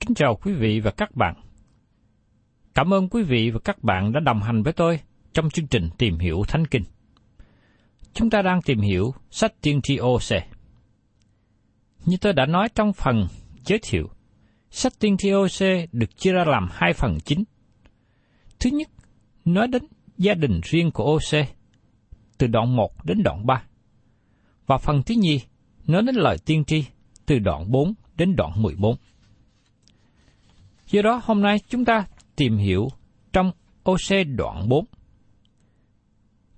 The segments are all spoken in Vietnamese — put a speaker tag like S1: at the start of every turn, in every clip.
S1: Kính chào quý vị và các bạn. Cảm ơn quý vị và các bạn đã đồng hành với tôi trong chương trình Tìm hiểu Thánh Kinh. Chúng ta đang tìm hiểu sách tiên tri OC. Như tôi đã nói trong phần giới thiệu, sách tiên tri OC được chia ra làm hai phần chính. Thứ nhất, nói đến gia đình riêng của OC, từ đoạn 1 đến đoạn 3. Và phần thứ nhì, nói đến lời tiên tri, từ đoạn 4 đến đoạn 14. Do đó hôm nay chúng ta tìm hiểu trong OC đoạn 4.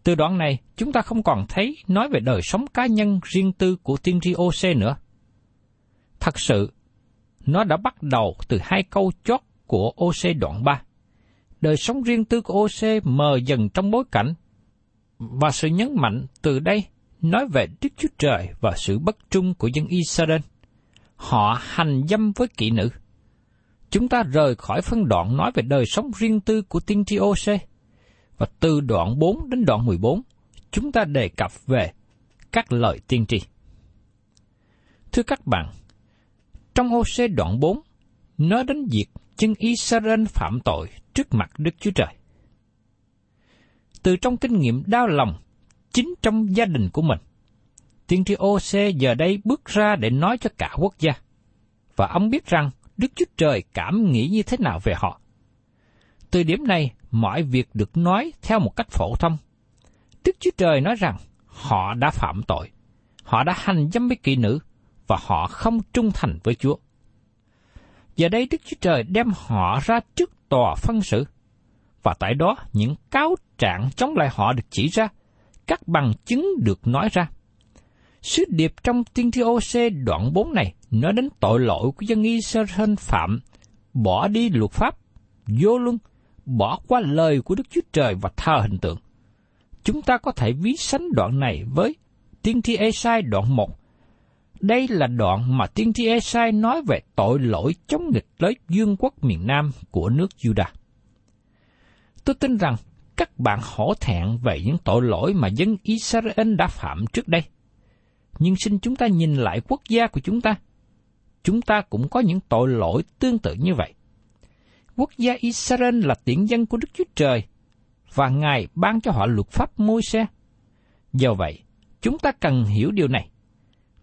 S1: Từ đoạn này, chúng ta không còn thấy nói về đời sống cá nhân riêng tư của tiên tri OC nữa. Thật sự, nó đã bắt đầu từ hai câu chót của OC đoạn 3. Đời sống riêng tư của OC mờ dần trong bối cảnh, và sự nhấn mạnh từ đây nói về Đức Chúa Trời và sự bất trung của dân Israel. Họ hành dâm với kỹ nữ. Chúng ta rời khỏi phân đoạn nói về đời sống riêng tư của tiên tri OC. Và từ đoạn 4 đến đoạn 14, chúng ta đề cập về các lời tiên tri. Thưa các bạn, trong OC đoạn 4, nói đến việc chân Israel phạm tội trước mặt Đức Chúa Trời. Từ trong kinh nghiệm đau lòng chính trong gia đình của mình. Tiên tri OC giờ đây bước ra để nói cho cả quốc gia. Và ông biết rằng Đức Chúa Trời cảm nghĩ như thế nào về họ. Từ điểm này, mọi việc được nói theo một cách phổ thông. Đức Chúa Trời nói rằng họ đã phạm tội, họ đã hành dâm với kỹ nữ, và họ không trung thành với Chúa. Giờ đây Đức Chúa Trời đem họ ra trước tòa phân xử, và tại đó những cáo trạng chống lại họ được chỉ ra, các bằng chứng được nói ra. Sứ điệp trong tiên thi OC đoạn 4 này nói đến tội lỗi của dân Israel phạm, bỏ đi luật pháp, vô luân, bỏ qua lời của Đức Chúa Trời và thờ hình tượng. Chúng ta có thể ví sánh đoạn này với tiên thi Esai đoạn 1. Đây là đoạn mà tiên thi Esai nói về tội lỗi chống nghịch lấy dương quốc miền Nam của nước Judah. Tôi tin rằng các bạn hổ thẹn về những tội lỗi mà dân Israel đã phạm trước đây. Nhưng xin chúng ta nhìn lại quốc gia của chúng ta. Chúng ta cũng có những tội lỗi tương tự như vậy. Quốc gia Israel là tiện dân của Đức Chúa Trời, và Ngài ban cho họ luật pháp môi xe. Do vậy, chúng ta cần hiểu điều này.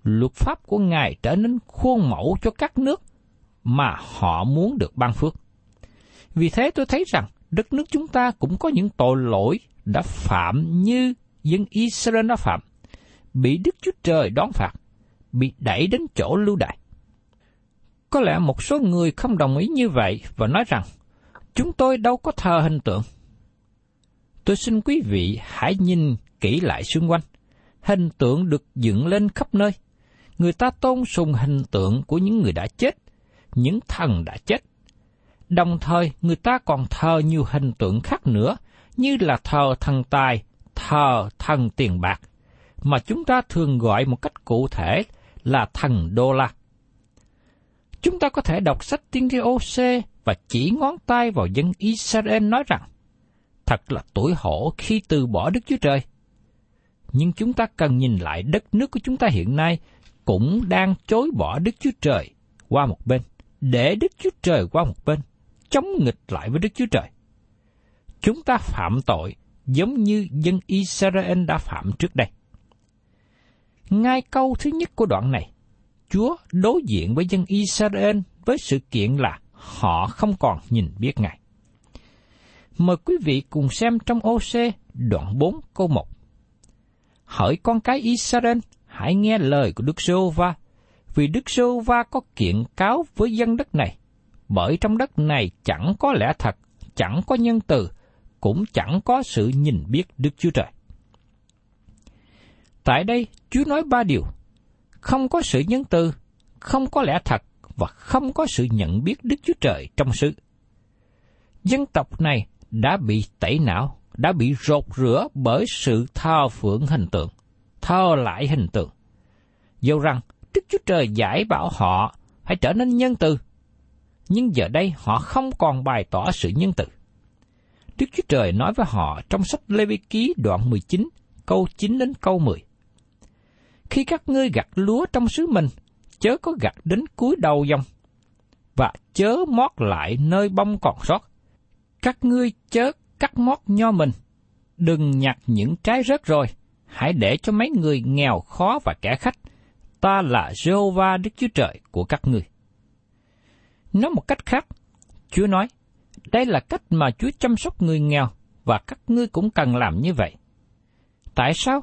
S1: Luật pháp của Ngài trở nên khuôn mẫu cho các nước mà họ muốn được ban phước. Vì thế tôi thấy rằng đất nước chúng ta cũng có những tội lỗi đã phạm như dân Israel đã phạm, bị Đức Chúa Trời đón phạt, bị đẩy đến chỗ lưu đày. Có lẽ một số người không đồng ý như vậy và nói rằng, chúng tôi đâu có thờ hình tượng. Tôi xin quý vị hãy nhìn kỹ lại xung quanh. Hình tượng được dựng lên khắp nơi. Người ta tôn sùng hình tượng của những người đã chết, những thần đã chết. Đồng thời, người ta còn thờ nhiều hình tượng khác nữa, như là thờ thần tài, thờ thần tiền bạc, mà chúng ta thường gọi một cách cụ thể là thần đô la. Chúng ta có thể đọc sách tiên tri OC và chỉ ngón tay vào dân Israel nói rằng, thật là tuổi hổ khi từ bỏ Đức Chúa Trời. Nhưng chúng ta cần nhìn lại đất nước của chúng ta hiện nay cũng đang chối bỏ Đức Chúa Trời qua một bên, để Đức Chúa Trời qua một bên, chống nghịch lại với Đức Chúa Trời. Chúng ta phạm tội giống như dân Israel đã phạm trước đây. Ngay câu thứ nhất của đoạn này, Chúa đối diện với dân Israel với sự kiện là họ không còn nhìn biết Ngài. Mời quý vị cùng xem trong OC đoạn 4 câu 1. Hỡi con cái Israel, hãy nghe lời của Đức Sô Va, vì Đức Sô Va có kiện cáo với dân đất này, bởi trong đất này chẳng có lẽ thật, chẳng có nhân từ, cũng chẳng có sự nhìn biết Đức Chúa Trời. Tại đây, Chúa nói ba điều. Không có sự nhân từ, không có lẽ thật và không có sự nhận biết Đức Chúa Trời trong sự Dân tộc này đã bị tẩy não, đã bị rột rửa bởi sự thờ phượng hình tượng, thờ lại hình tượng. Dẫu rằng Đức Chúa Trời giải bảo họ hãy trở nên nhân từ, nhưng giờ đây họ không còn bày tỏ sự nhân từ. Đức Chúa Trời nói với họ trong sách Lê Vi Ký đoạn 19, câu 9 đến câu 10. Khi các ngươi gặt lúa trong xứ mình, chớ có gặt đến cuối đầu dòng, và chớ mót lại nơi bông còn sót. Các ngươi chớ cắt mót nho mình, đừng nhặt những trái rớt rồi, hãy để cho mấy người nghèo khó và kẻ khách. Ta là Jehovah Đức Chúa Trời của các ngươi. Nói một cách khác, Chúa nói, đây là cách mà Chúa chăm sóc người nghèo và các ngươi cũng cần làm như vậy. Tại sao?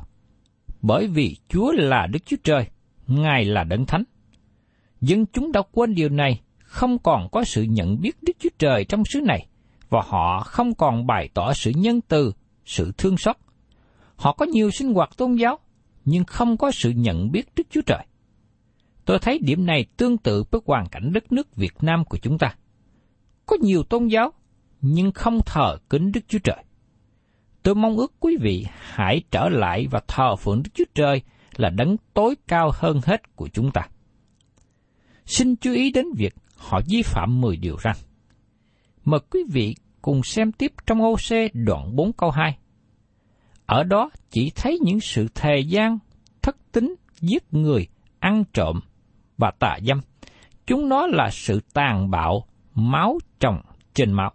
S1: Bởi vì Chúa là Đức Chúa Trời, Ngài là Đấng Thánh. Dân chúng đã quên điều này, không còn có sự nhận biết Đức Chúa Trời trong xứ này, và họ không còn bày tỏ sự nhân từ, sự thương xót. Họ có nhiều sinh hoạt tôn giáo, nhưng không có sự nhận biết Đức Chúa Trời. Tôi thấy điểm này tương tự với hoàn cảnh đất nước Việt Nam của chúng ta. Có nhiều tôn giáo, nhưng không thờ kính Đức Chúa Trời. Tôi mong ước quý vị hãy trở lại và thờ phượng Đức Chúa Trời là đấng tối cao hơn hết của chúng ta. Xin chú ý đến việc họ vi phạm 10 điều răn. Mời quý vị cùng xem tiếp trong ô OC đoạn 4 câu 2. Ở đó chỉ thấy những sự thề gian, thất tính, giết người, ăn trộm và tà dâm. Chúng nó là sự tàn bạo, máu chồng trên máu.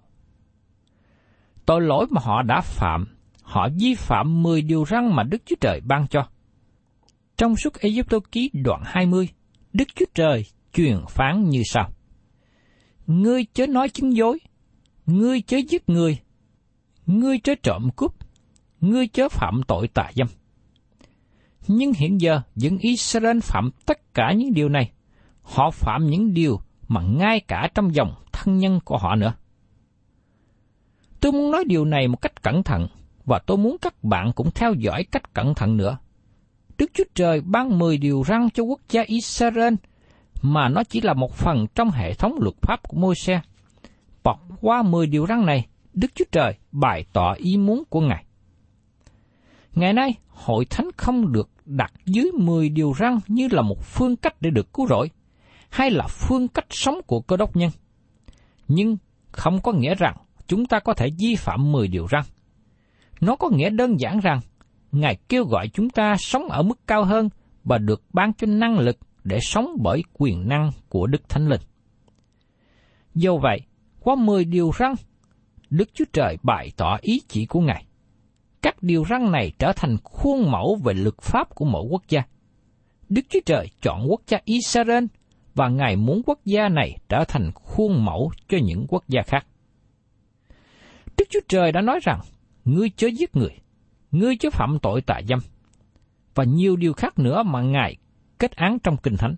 S1: Tội lỗi mà họ đã phạm, họ vi phạm 10 điều răn mà Đức Chúa Trời ban cho. Trong suốt Ai Cập ký đoạn 20, Đức Chúa Trời truyền phán như sau. Ngươi chớ nói chứng dối, ngươi chớ giết người, ngươi chớ trộm cướp, ngươi chớ phạm tội tà dâm. Nhưng hiện giờ, dân Israel phạm tất cả những điều này. Họ phạm những điều mà ngay cả trong dòng thân nhân của họ nữa. Tôi muốn nói điều này một cách cẩn thận, và tôi muốn các bạn cũng theo dõi cách cẩn thận nữa. Đức Chúa Trời ban 10 điều răn cho quốc gia Israel, mà nó chỉ là một phần trong hệ thống luật pháp của Môi-se. Bọc qua 10 điều răn này, Đức Chúa Trời bày tỏ ý muốn của Ngài. Ngày nay, hội thánh không được đặt dưới 10 điều răn như là một phương cách để được cứu rỗi, hay là phương cách sống của cơ đốc nhân. Nhưng không có nghĩa rằng chúng ta có thể vi phạm 10 điều răn. Nó có nghĩa đơn giản rằng Ngài kêu gọi chúng ta sống ở mức cao hơn và được ban cho năng lực để sống bởi quyền năng của Đức Thánh Linh. Do vậy, qua 10 điều răn, Đức Chúa Trời bày tỏ ý chỉ của Ngài. Các điều răn này trở thành khuôn mẫu về luật pháp của mỗi quốc gia. Đức Chúa Trời chọn quốc gia Israel và Ngài muốn quốc gia này trở thành khuôn mẫu cho những quốc gia khác. Đức Chúa Trời đã nói rằng, ngươi chớ giết người, ngươi chớ phạm tội tà dâm, và nhiều điều khác nữa mà Ngài kết án trong Kinh Thánh.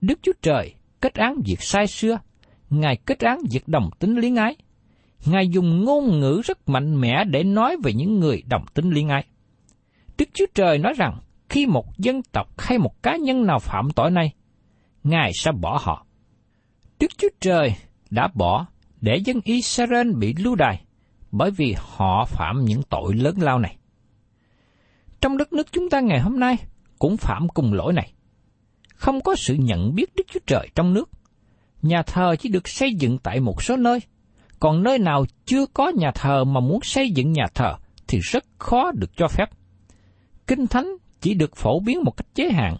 S1: Đức Chúa Trời kết án việc sai xưa, Ngài kết án việc đồng tính liên ái. Ngài dùng ngôn ngữ rất mạnh mẽ để nói về những người đồng tính liên ái. Đức Chúa Trời nói rằng, khi một dân tộc hay một cá nhân nào phạm tội này, Ngài sẽ bỏ họ. Đức Chúa Trời đã bỏ để dân Israel bị lưu đày bởi vì họ phạm những tội lớn lao này. Trong đất nước chúng ta ngày hôm nay cũng phạm cùng lỗi này. Không có sự nhận biết Đức Chúa Trời trong nước. Nhà thờ chỉ được xây dựng tại một số nơi, còn nơi nào chưa có nhà thờ mà muốn xây dựng nhà thờ thì rất khó được cho phép. Kinh Thánh chỉ được phổ biến một cách chế hạn,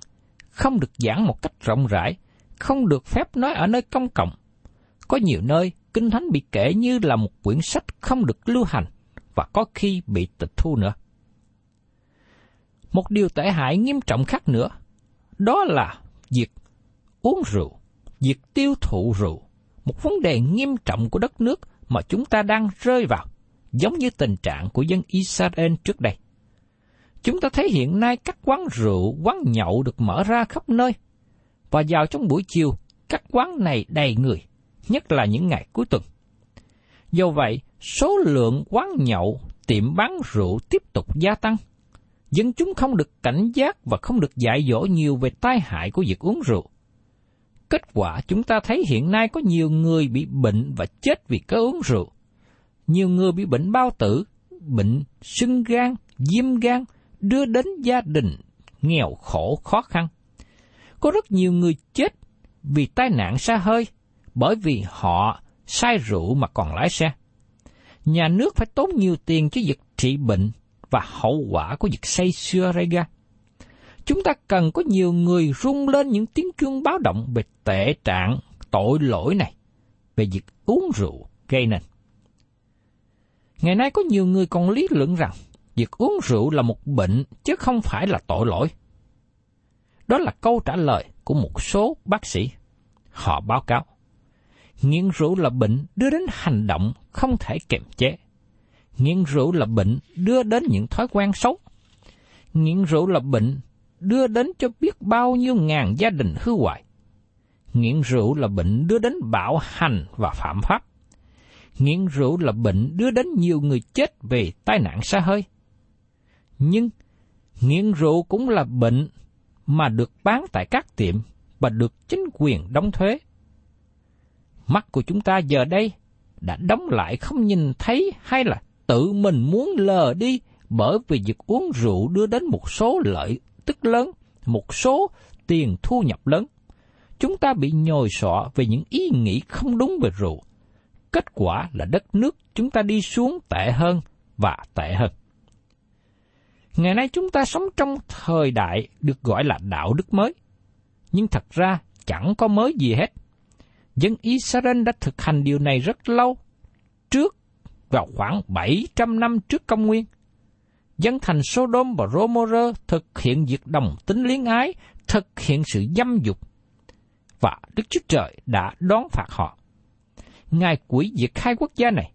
S1: không được giảng một cách rộng rãi, không được phép nói ở nơi công cộng. Có nhiều nơi, Kinh Thánh bị kể như là một quyển sách không được lưu hành và có khi bị tịch thu nữa. Một điều tệ hại nghiêm trọng khác nữa, đó là việc uống rượu, việc tiêu thụ rượu, một vấn đề nghiêm trọng của đất nước mà chúng ta đang rơi vào, giống như tình trạng của dân Israel trước đây. Chúng ta thấy hiện nay các quán rượu, quán nhậu được mở ra khắp nơi, và vào trong buổi chiều, các quán này đầy người, nhất là những ngày cuối tuần. Do vậy, số lượng quán nhậu, tiệm bán rượu tiếp tục gia tăng. Dân chúng không được cảnh giác và không được dạy dỗ nhiều về tai hại của việc uống rượu. Kết quả chúng ta thấy hiện nay có nhiều người bị bệnh và chết vì cớ uống rượu. Nhiều người bị bệnh bao tử, bệnh sưng gan, viêm gan, đưa đến gia đình nghèo khổ khó khăn. Có rất nhiều người chết vì tai nạn xa hơi, bởi vì họ say rượu mà còn lái xe. Nhà nước phải tốn nhiều tiền cho việc trị bệnh và hậu quả của việc say xưa gây ra. Chúng ta cần có nhiều người rung lên những tiếng chuông báo động về tệ trạng, tội lỗi này, về việc uống rượu gây nên. Ngày nay có nhiều người còn lý luận rằng việc uống rượu là một bệnh chứ không phải là tội lỗi. Đó là câu trả lời của một số bác sĩ. Họ báo cáo, nghiện rượu là bệnh đưa đến hành động không thể kiềm chế. Nghiện rượu là bệnh đưa đến những thói quen xấu. Nghiện rượu là bệnh đưa đến cho biết bao nhiêu ngàn gia đình hư hoại. Nghiện rượu là bệnh đưa đến bạo hành và phạm pháp. Nghiện rượu là bệnh đưa đến nhiều người chết về tai nạn xa hơi. Nhưng nghiện rượu cũng là bệnh mà được bán tại các tiệm và được chính quyền đóng thuế. Mắt của chúng ta giờ đây đã đóng lại không nhìn thấy hay là tự mình muốn lờ đi bởi vì việc uống rượu đưa đến một số lợi tức lớn, một số tiền thu nhập lớn. Chúng ta bị nhồi sọ về những ý nghĩ không đúng về rượu. Kết quả là đất nước chúng ta đi xuống tệ hơn và tệ hơn. Ngày nay chúng ta sống trong thời đại được gọi là đạo đức mới. Nhưng thật ra chẳng có mới gì hết. Dân Israel đã thực hành điều này rất lâu, trước vào khoảng 700 năm trước công nguyên. Dân thành Sodom và Gomorrah thực hiện việc đồng tính liên ái, thực hiện sự dâm dục, và Đức Chúa Trời đã đón phạt họ. Ngài quỷ diệt hai quốc gia này.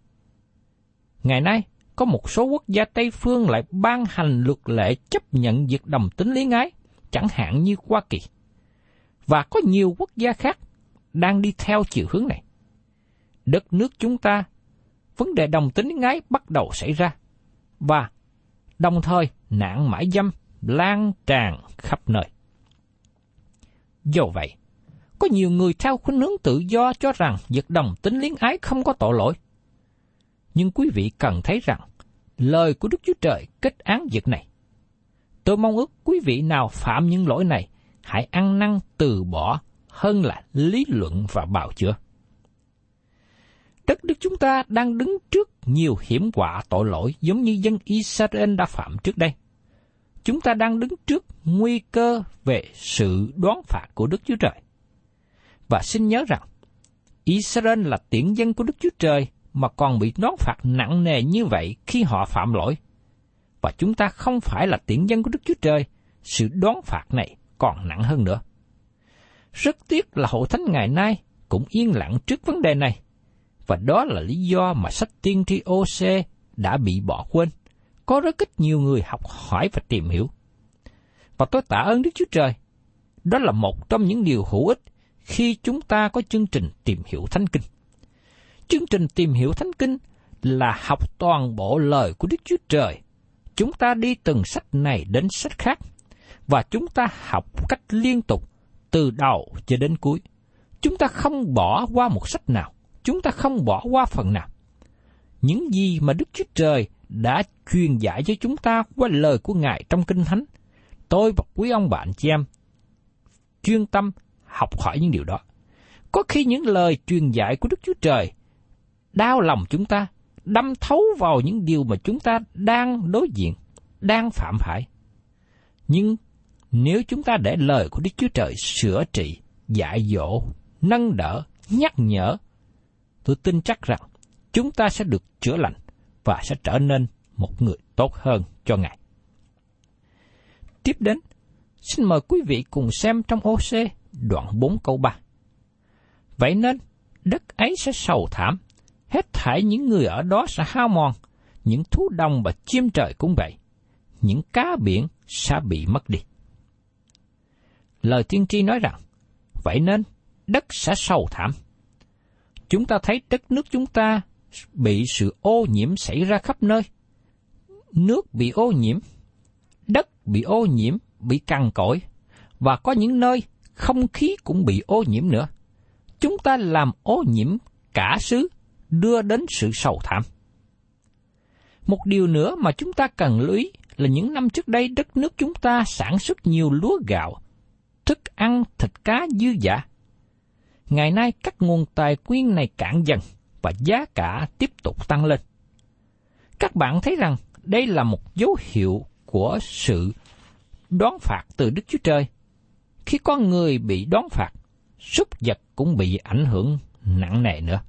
S1: Ngày nay, có một số quốc gia Tây phương lại ban hành luật lệ chấp nhận việc đồng tính liên ái, chẳng hạn như Hoa Kỳ. Và có nhiều quốc gia khác đang đi theo chiều hướng này. Đất nước chúng ta, vấn đề đồng tính ngái ái bắt đầu xảy ra, và đồng thời nạn mãi dâm lan tràn khắp nơi. Do vậy, có nhiều người theo khuynh hướng tự do cho rằng việc đồng tính liên ái không có tội lỗi. Nhưng quý vị cần thấy rằng, lời của Đức Chúa Trời kết án việc này. Tôi mong ước quý vị nào phạm những lỗi này, hãy ăn năn từ bỏ hơn là lý luận và bào chữa. Đất nước chúng ta đang đứng trước nhiều hiểm họa tội lỗi giống như dân Israel đã phạm trước đây. Chúng ta đang đứng trước nguy cơ về sự đoán phạt của Đức Chúa Trời. Và xin nhớ rằng, Israel là tiện dân của Đức Chúa Trời mà còn bị đoán phạt nặng nề như vậy khi họ phạm lỗi. Và chúng ta không phải là tiện dân của Đức Chúa Trời, sự đoán phạt này còn nặng hơn nữa. Rất tiếc là hội thánh ngày nay cũng yên lặng trước vấn đề này, Và đó là lý do mà sách tiên tri OC đã bị bỏ quên. Có rất ít nhiều người học hỏi và tìm hiểu. Và tôi tạ ơn Đức Chúa Trời. Đó là một trong những điều hữu ích khi chúng ta có chương trình tìm hiểu Thánh Kinh. Chương trình tìm hiểu Thánh Kinh là học toàn bộ lời của Đức Chúa Trời. Chúng ta đi từng sách này đến sách khác, và chúng ta học cách liên tục từ đầu cho đến cuối. Chúng ta không bỏ qua một sách nào, chúng ta không bỏ qua phần nào. Những gì mà Đức Chúa Trời đã truyền dạy cho chúng ta qua lời của Ngài trong Kinh Thánh, tôi và quý ông bạn chị em chuyên tâm học hỏi những điều đó. Có khi những lời truyền dạy của Đức Chúa Trời đau lòng chúng ta, đâm thấu vào những điều mà chúng ta đang đối diện, đang phạm phải. Nhưng nếu chúng ta để lời của Đức Chúa Trời sửa trị, dạy dỗ, nâng đỡ, nhắc nhở, tôi tin chắc rằng chúng ta sẽ được chữa lành và sẽ trở nên một người tốt hơn cho Ngài. Tiếp đến, xin mời quý vị cùng xem trong OC đoạn 4 câu 3. Vậy nên, đất ấy sẽ sầu thảm, hết thảy những người ở đó sẽ hao mòn, những thú đồng và chim trời cũng vậy, những cá biển sẽ bị mất đi. Lời tiên tri nói rằng, vậy nên đất sẽ sầu thảm. Chúng ta thấy đất nước chúng ta bị sự ô nhiễm xảy ra khắp nơi. Nước bị ô nhiễm, đất bị ô nhiễm, bị cằn cỗi, và có những nơi không khí cũng bị ô nhiễm nữa. Chúng ta làm ô nhiễm cả xứ, đưa đến sự sầu thảm. Một điều nữa mà chúng ta cần lưu ý là những năm trước đây đất nước chúng ta sản xuất nhiều lúa gạo, thức ăn thịt cá dư giả. Ngày nay các nguồn tài nguyên này cạn dần và giá cả tiếp tục tăng lên. Các bạn thấy rằng đây là một dấu hiệu của sự đoán phạt từ Đức Chúa Trời. Khi con người bị đoán phạt, súc vật cũng bị ảnh hưởng nặng nề nữa.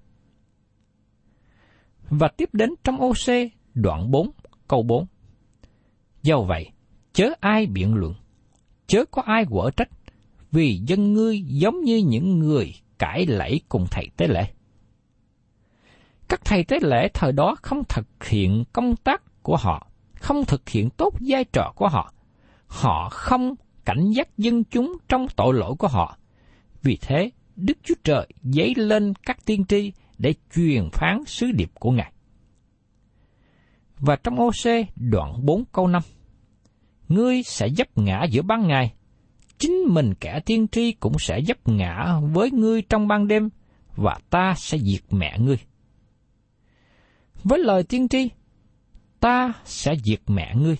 S1: Và tiếp đến trong OC đoạn 4 câu 4. Do vậy, chớ ai biện luận, chớ có ai quở trách, vì dân ngươi giống như những người cãi lẫy cùng thầy tế lễ. Các thầy tế lễ thời đó không thực hiện công tác của họ, không thực hiện tốt vai trò của họ. Họ không cảnh giác dân chúng trong tội lỗi của họ. Vì thế, Đức Chúa Trời dấy lên các tiên tri để truyền phán sứ điệp của Ngài. Và trong OC đoạn 4 câu 5, Ngươi sẽ dấp ngã giữa ban ngày, chính mình kẻ tiên tri cũng sẽ dấp ngã với ngươi trong ban đêm, và ta sẽ diệt mẹ ngươi. Với lời tiên tri, ta sẽ diệt mẹ ngươi.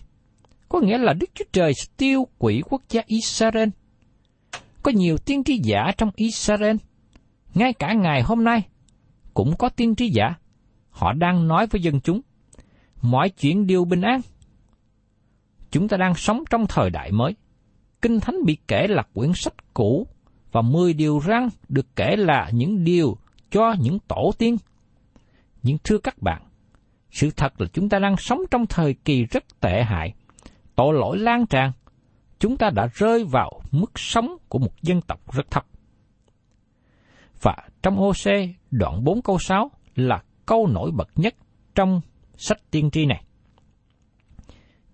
S1: Có nghĩa là Đức Chúa Trời sẽ tiêu quỷ quốc gia Israel. Có nhiều tiên tri giả trong Israel. Ngay cả ngày hôm nay, cũng có tiên tri giả. Họ đang nói với dân chúng, mọi chuyện đều bình an. Chúng ta đang sống trong thời đại mới. Kinh Thánh bị kể là quyển sách cũ và mười điều răn được kể là những điều cho những tổ tiên. Nhưng thưa các bạn, sự thật là chúng ta đang sống trong thời kỳ rất tệ hại. Tội lỗi lan tràn. Chúng ta đã rơi vào mức sống của một dân tộc rất thấp. Và trong OC đoạn 4 câu 6 là câu nổi bật nhất trong sách tiên tri này.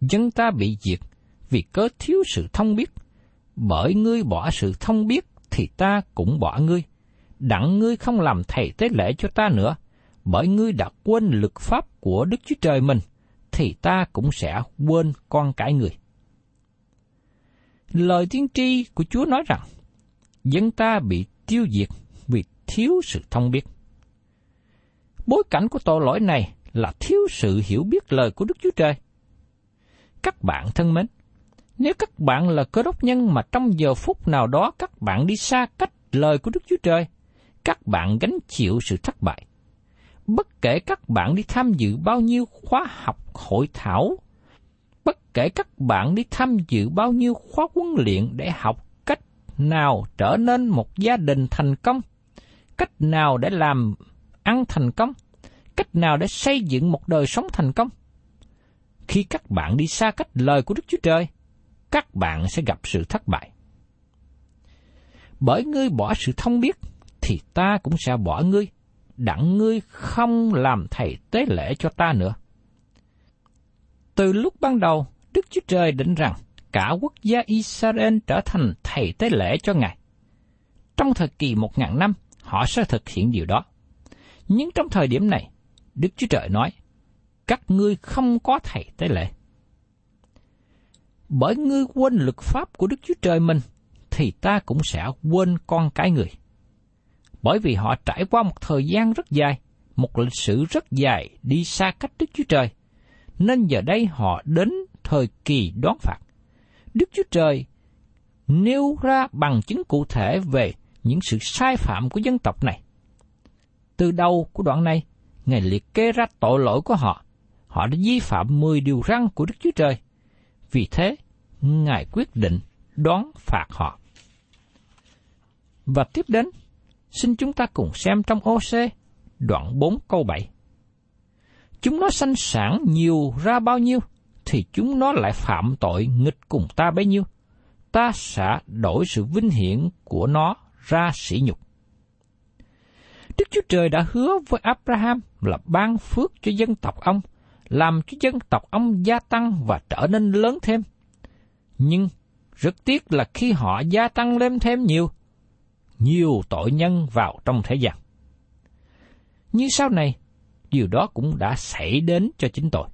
S1: Dân ta bị diệt vì cớ thiếu sự thông biết. Bởi ngươi bỏ sự thông biết thì ta cũng bỏ ngươi. Đặng ngươi không làm thầy tế lễ cho ta nữa, bởi ngươi đã quên lực pháp của Đức Chúa Trời mình, thì ta cũng sẽ quên con cái người. Lời tiên tri của Chúa nói rằng, dân ta bị tiêu diệt vì thiếu sự thông biết. Bối cảnh của tội lỗi này là thiếu sự hiểu biết lời của Đức Chúa Trời. Các bạn thân mến, nếu các bạn là cơ đốc nhân mà trong giờ phút nào đó các bạn đi xa cách lời của Đức Chúa Trời, các bạn gánh chịu sự thất bại. Bất kể các bạn đi tham dự bao nhiêu khóa học hội thảo, bất kể các bạn đi tham dự bao nhiêu khóa huấn luyện để học cách nào trở nên một gia đình thành công, cách nào để làm ăn thành công, cách nào để xây dựng một đời sống thành công. Khi các bạn đi xa cách lời của Đức Chúa Trời, các bạn sẽ gặp sự thất bại. Bởi ngươi bỏ sự thông biết, thì ta cũng sẽ bỏ ngươi. đặng ngươi không làm thầy tế lễ cho ta nữa. Từ lúc ban đầu, Đức Chúa Trời định rằng cả quốc gia Israel trở thành thầy tế lễ cho Ngài. Trong thời kỳ một ngàn năm, họ sẽ thực hiện điều đó. Nhưng trong thời điểm này, Đức Chúa Trời nói, các ngươi không có thầy tế lễ. Bởi ngươi quên luật pháp của Đức Chúa Trời mình, thì ta cũng sẽ quên con cái người. Bởi vì họ trải qua một thời gian rất dài, một lịch sử rất dài đi xa cách Đức Chúa Trời, nên giờ đây họ đến thời kỳ đoán phạt. Đức Chúa Trời nêu ra bằng chứng cụ thể về những sự sai phạm của dân tộc này. Từ đầu của đoạn này, Ngài liệt kê ra tội lỗi của họ. Họ đã vi phạm 10 điều răn của Đức Chúa Trời. Vì thế, Ngài quyết định đón phạt họ. Và tiếp đến, xin chúng ta cùng xem trong OC, đoạn 4 câu 7. Chúng nó sanh sản nhiều ra bao nhiêu, thì chúng nó lại phạm tội nghịch cùng ta bấy nhiêu. Ta sẽ đổi sự vinh hiển của nó ra sỉ nhục. Đức Chúa Trời đã hứa với Abraham là ban phước cho dân tộc ông, làm cho dân tộc ông gia tăng và trở nên lớn thêm. Nhưng rất tiếc là khi họ gia tăng lên thêm nhiều, nhiều tội nhân vào trong thế gian. Nhưng sau này, điều đó cũng đã xảy đến cho chính tôi.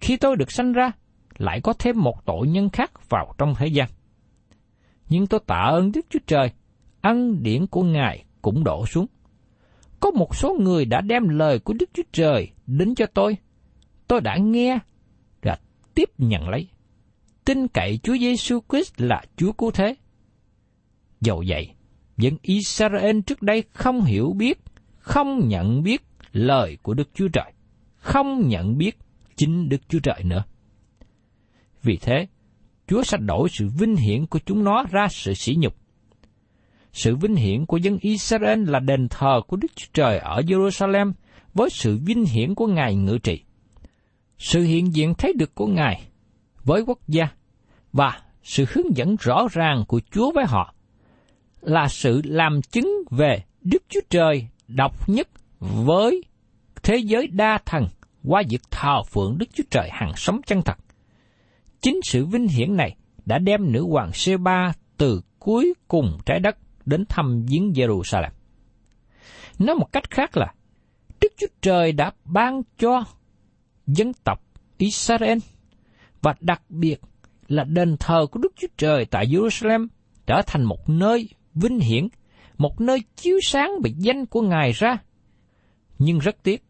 S1: Khi tôi được sanh ra, lại có thêm một tội nhân khác vào trong thế gian. Nhưng tôi tạ ơn Đức Chúa Trời, ân điển của Ngài cũng đổ xuống. Có một số người đã đem lời của Đức Chúa Trời đến cho tôi. Tôi đã nghe và tiếp nhận lấy. Tin cậy Chúa Giêsu Christ là Chúa cứu thế. Dầu vậy, dân Israel trước đây không hiểu biết, không nhận biết lời của Đức Chúa Trời, không nhận biết chính Đức Chúa Trời nữa. Vì thế, Chúa sẽ đổi sự vinh hiển của chúng nó ra sự sỉ nhục. Sự vinh hiển của dân Israel là đền thờ của Đức Chúa Trời ở Jerusalem với sự vinh hiển của Ngài ngự trị. Sự hiện diện thấy được của Ngài với quốc gia và sự hướng dẫn rõ ràng của Chúa với họ là sự làm chứng về Đức Chúa Trời độc nhất với thế giới đa thần qua việc thờ phượng Đức Chúa Trời hàng sống chân thật. Chính sự vinh hiển này đã đem nữ hoàng Sê-ba từ cuối cùng trái đất đến thăm viếng Jerusalem. Nói một cách khác là, Đức Chúa Trời đã ban cho dân tộc Israel và đặc biệt là đền thờ của Đức Chúa Trời tại Jerusalem trở thành một nơi vinh hiển, một nơi chiếu sáng bị danh của Ngài ra. Nhưng rất tiếc,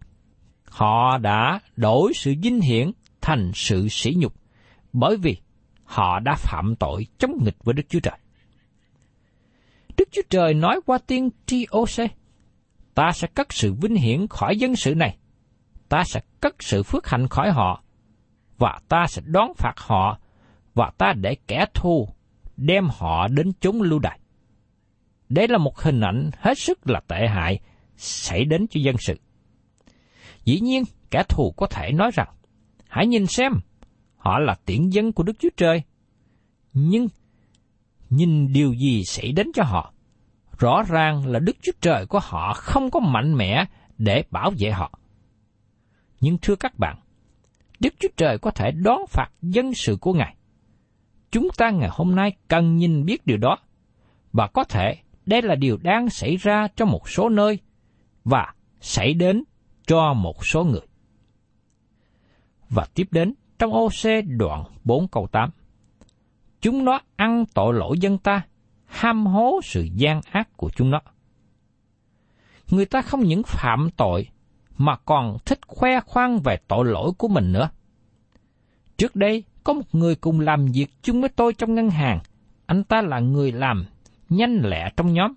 S1: họ đã đổi sự vinh hiển thành sự sỉ nhục, bởi vì họ đã phạm tội chống nghịch với Đức Chúa Trời. Đức Chúa Trời nói qua tiên tri ô ta sẽ cất sự vinh hiển khỏi dân sự này, ta sẽ cất sự phước hạnh khỏi họ, và ta sẽ đón phạt họ, và ta để kẻ thù đem họ đến chốn lưu đày. Đây là một hình ảnh hết sức là tệ hại xảy đến cho dân sự. Dĩ nhiên, kẻ thù có thể nói rằng, hãy nhìn xem, họ là tiện dân của Đức Chúa Trời. Nhưng, nhìn điều gì xảy đến cho họ? Rõ ràng là Đức Chúa Trời của họ không có mạnh mẽ để bảo vệ họ. Nhưng thưa các bạn, Đức Chúa Trời có thể đón phạt dân sự của Ngài. Chúng ta ngày hôm nay cần nhìn biết điều đó, và có thể đây là điều đang xảy ra trong một số nơi, và xảy đến cho một số người. Và tiếp đến trong OC đoạn 4 câu 8. Chúng nó ăn tội lỗi dân ta, ham hố sự gian ác của chúng nó. Người ta không những phạm tội, mà còn thích khoe khoang về tội lỗi của mình nữa. Trước đây, có một người cùng làm việc chung với tôi trong ngân hàng. Anh ta là người làm nhanh lẹ trong nhóm.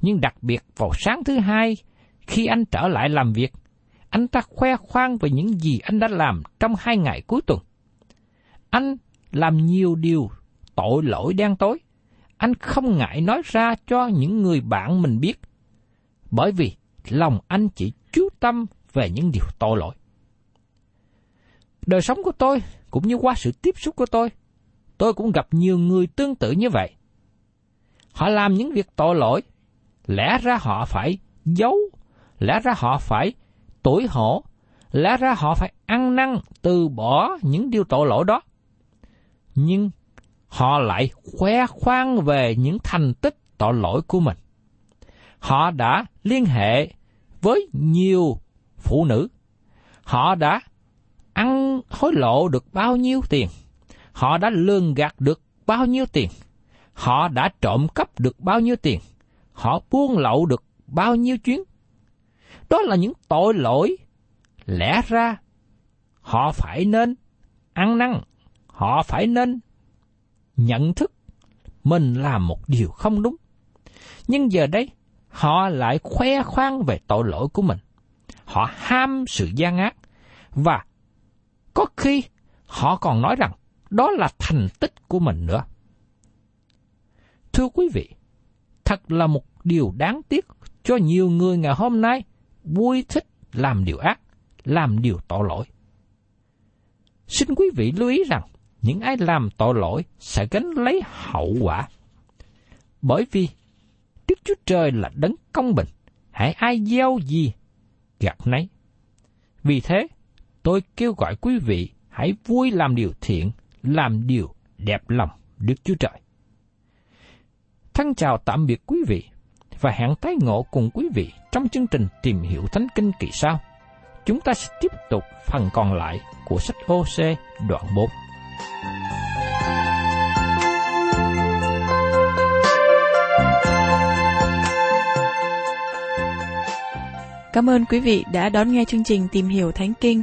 S1: Nhưng đặc biệt vào sáng thứ hai, khi anh trở lại làm việc, anh ta khoe khoang về những gì anh đã làm trong hai ngày cuối tuần. Anh làm nhiều điều tội lỗi đen tối. Anh không ngại nói ra cho những người bạn mình biết. Bởi vì lòng anh chỉ chú tâm về những điều tội lỗi. Đời sống của tôi cũng như qua sự tiếp xúc của tôi, tôi cũng gặp nhiều người tương tự như vậy. Họ làm những việc tội lỗi, lẽ ra họ phải giấu lẽ ra họ phải tuổi hổ, lẽ ra họ phải ăn năn từ bỏ những điều tội lỗi đó. Nhưng họ lại khoe khoang về những thành tích tội lỗi của mình. Họ đã liên hệ với nhiều phụ nữ. Họ đã ăn hối lộ được bao nhiêu tiền. Họ đã lường gạt được bao nhiêu tiền. Họ đã trộm cắp được bao nhiêu tiền. Họ buôn lậu được bao nhiêu chuyến. Đó là những tội lỗi. Lẽ ra, họ phải nên ăn năn. Họ phải nên nhận thức mình làm một điều không đúng. Nhưng giờ đây, họ lại khoe khoang về tội lỗi của mình. Họ ham sự gian ác và có khi họ còn nói rằng đó là thành tích của mình nữa. Thưa quý vị, thật là một điều đáng tiếc cho nhiều người ngày hôm nay vui thích làm điều ác, làm điều tội lỗi. Xin quý vị lưu ý rằng, những ai làm tội lỗi sẽ gánh lấy hậu quả. Bởi vì Đức Chúa Trời là đấng công bình, hãy ai gieo gì, gặt nấy. Vì thế, tôi kêu gọi quý vị hãy vui làm điều thiện, làm điều đẹp lòng Đức Chúa Trời. Thân chào tạm biệt quý vị và hẹn tái ngộ cùng quý vị trong chương trình tìm hiểu Thánh Kinh kỳ sau. Chúng ta sẽ tiếp tục phần còn lại của sách OC đoạn 1.
S2: Cảm ơn quý vị đã đón nghe chương trình Tìm hiểu Thánh Kinh.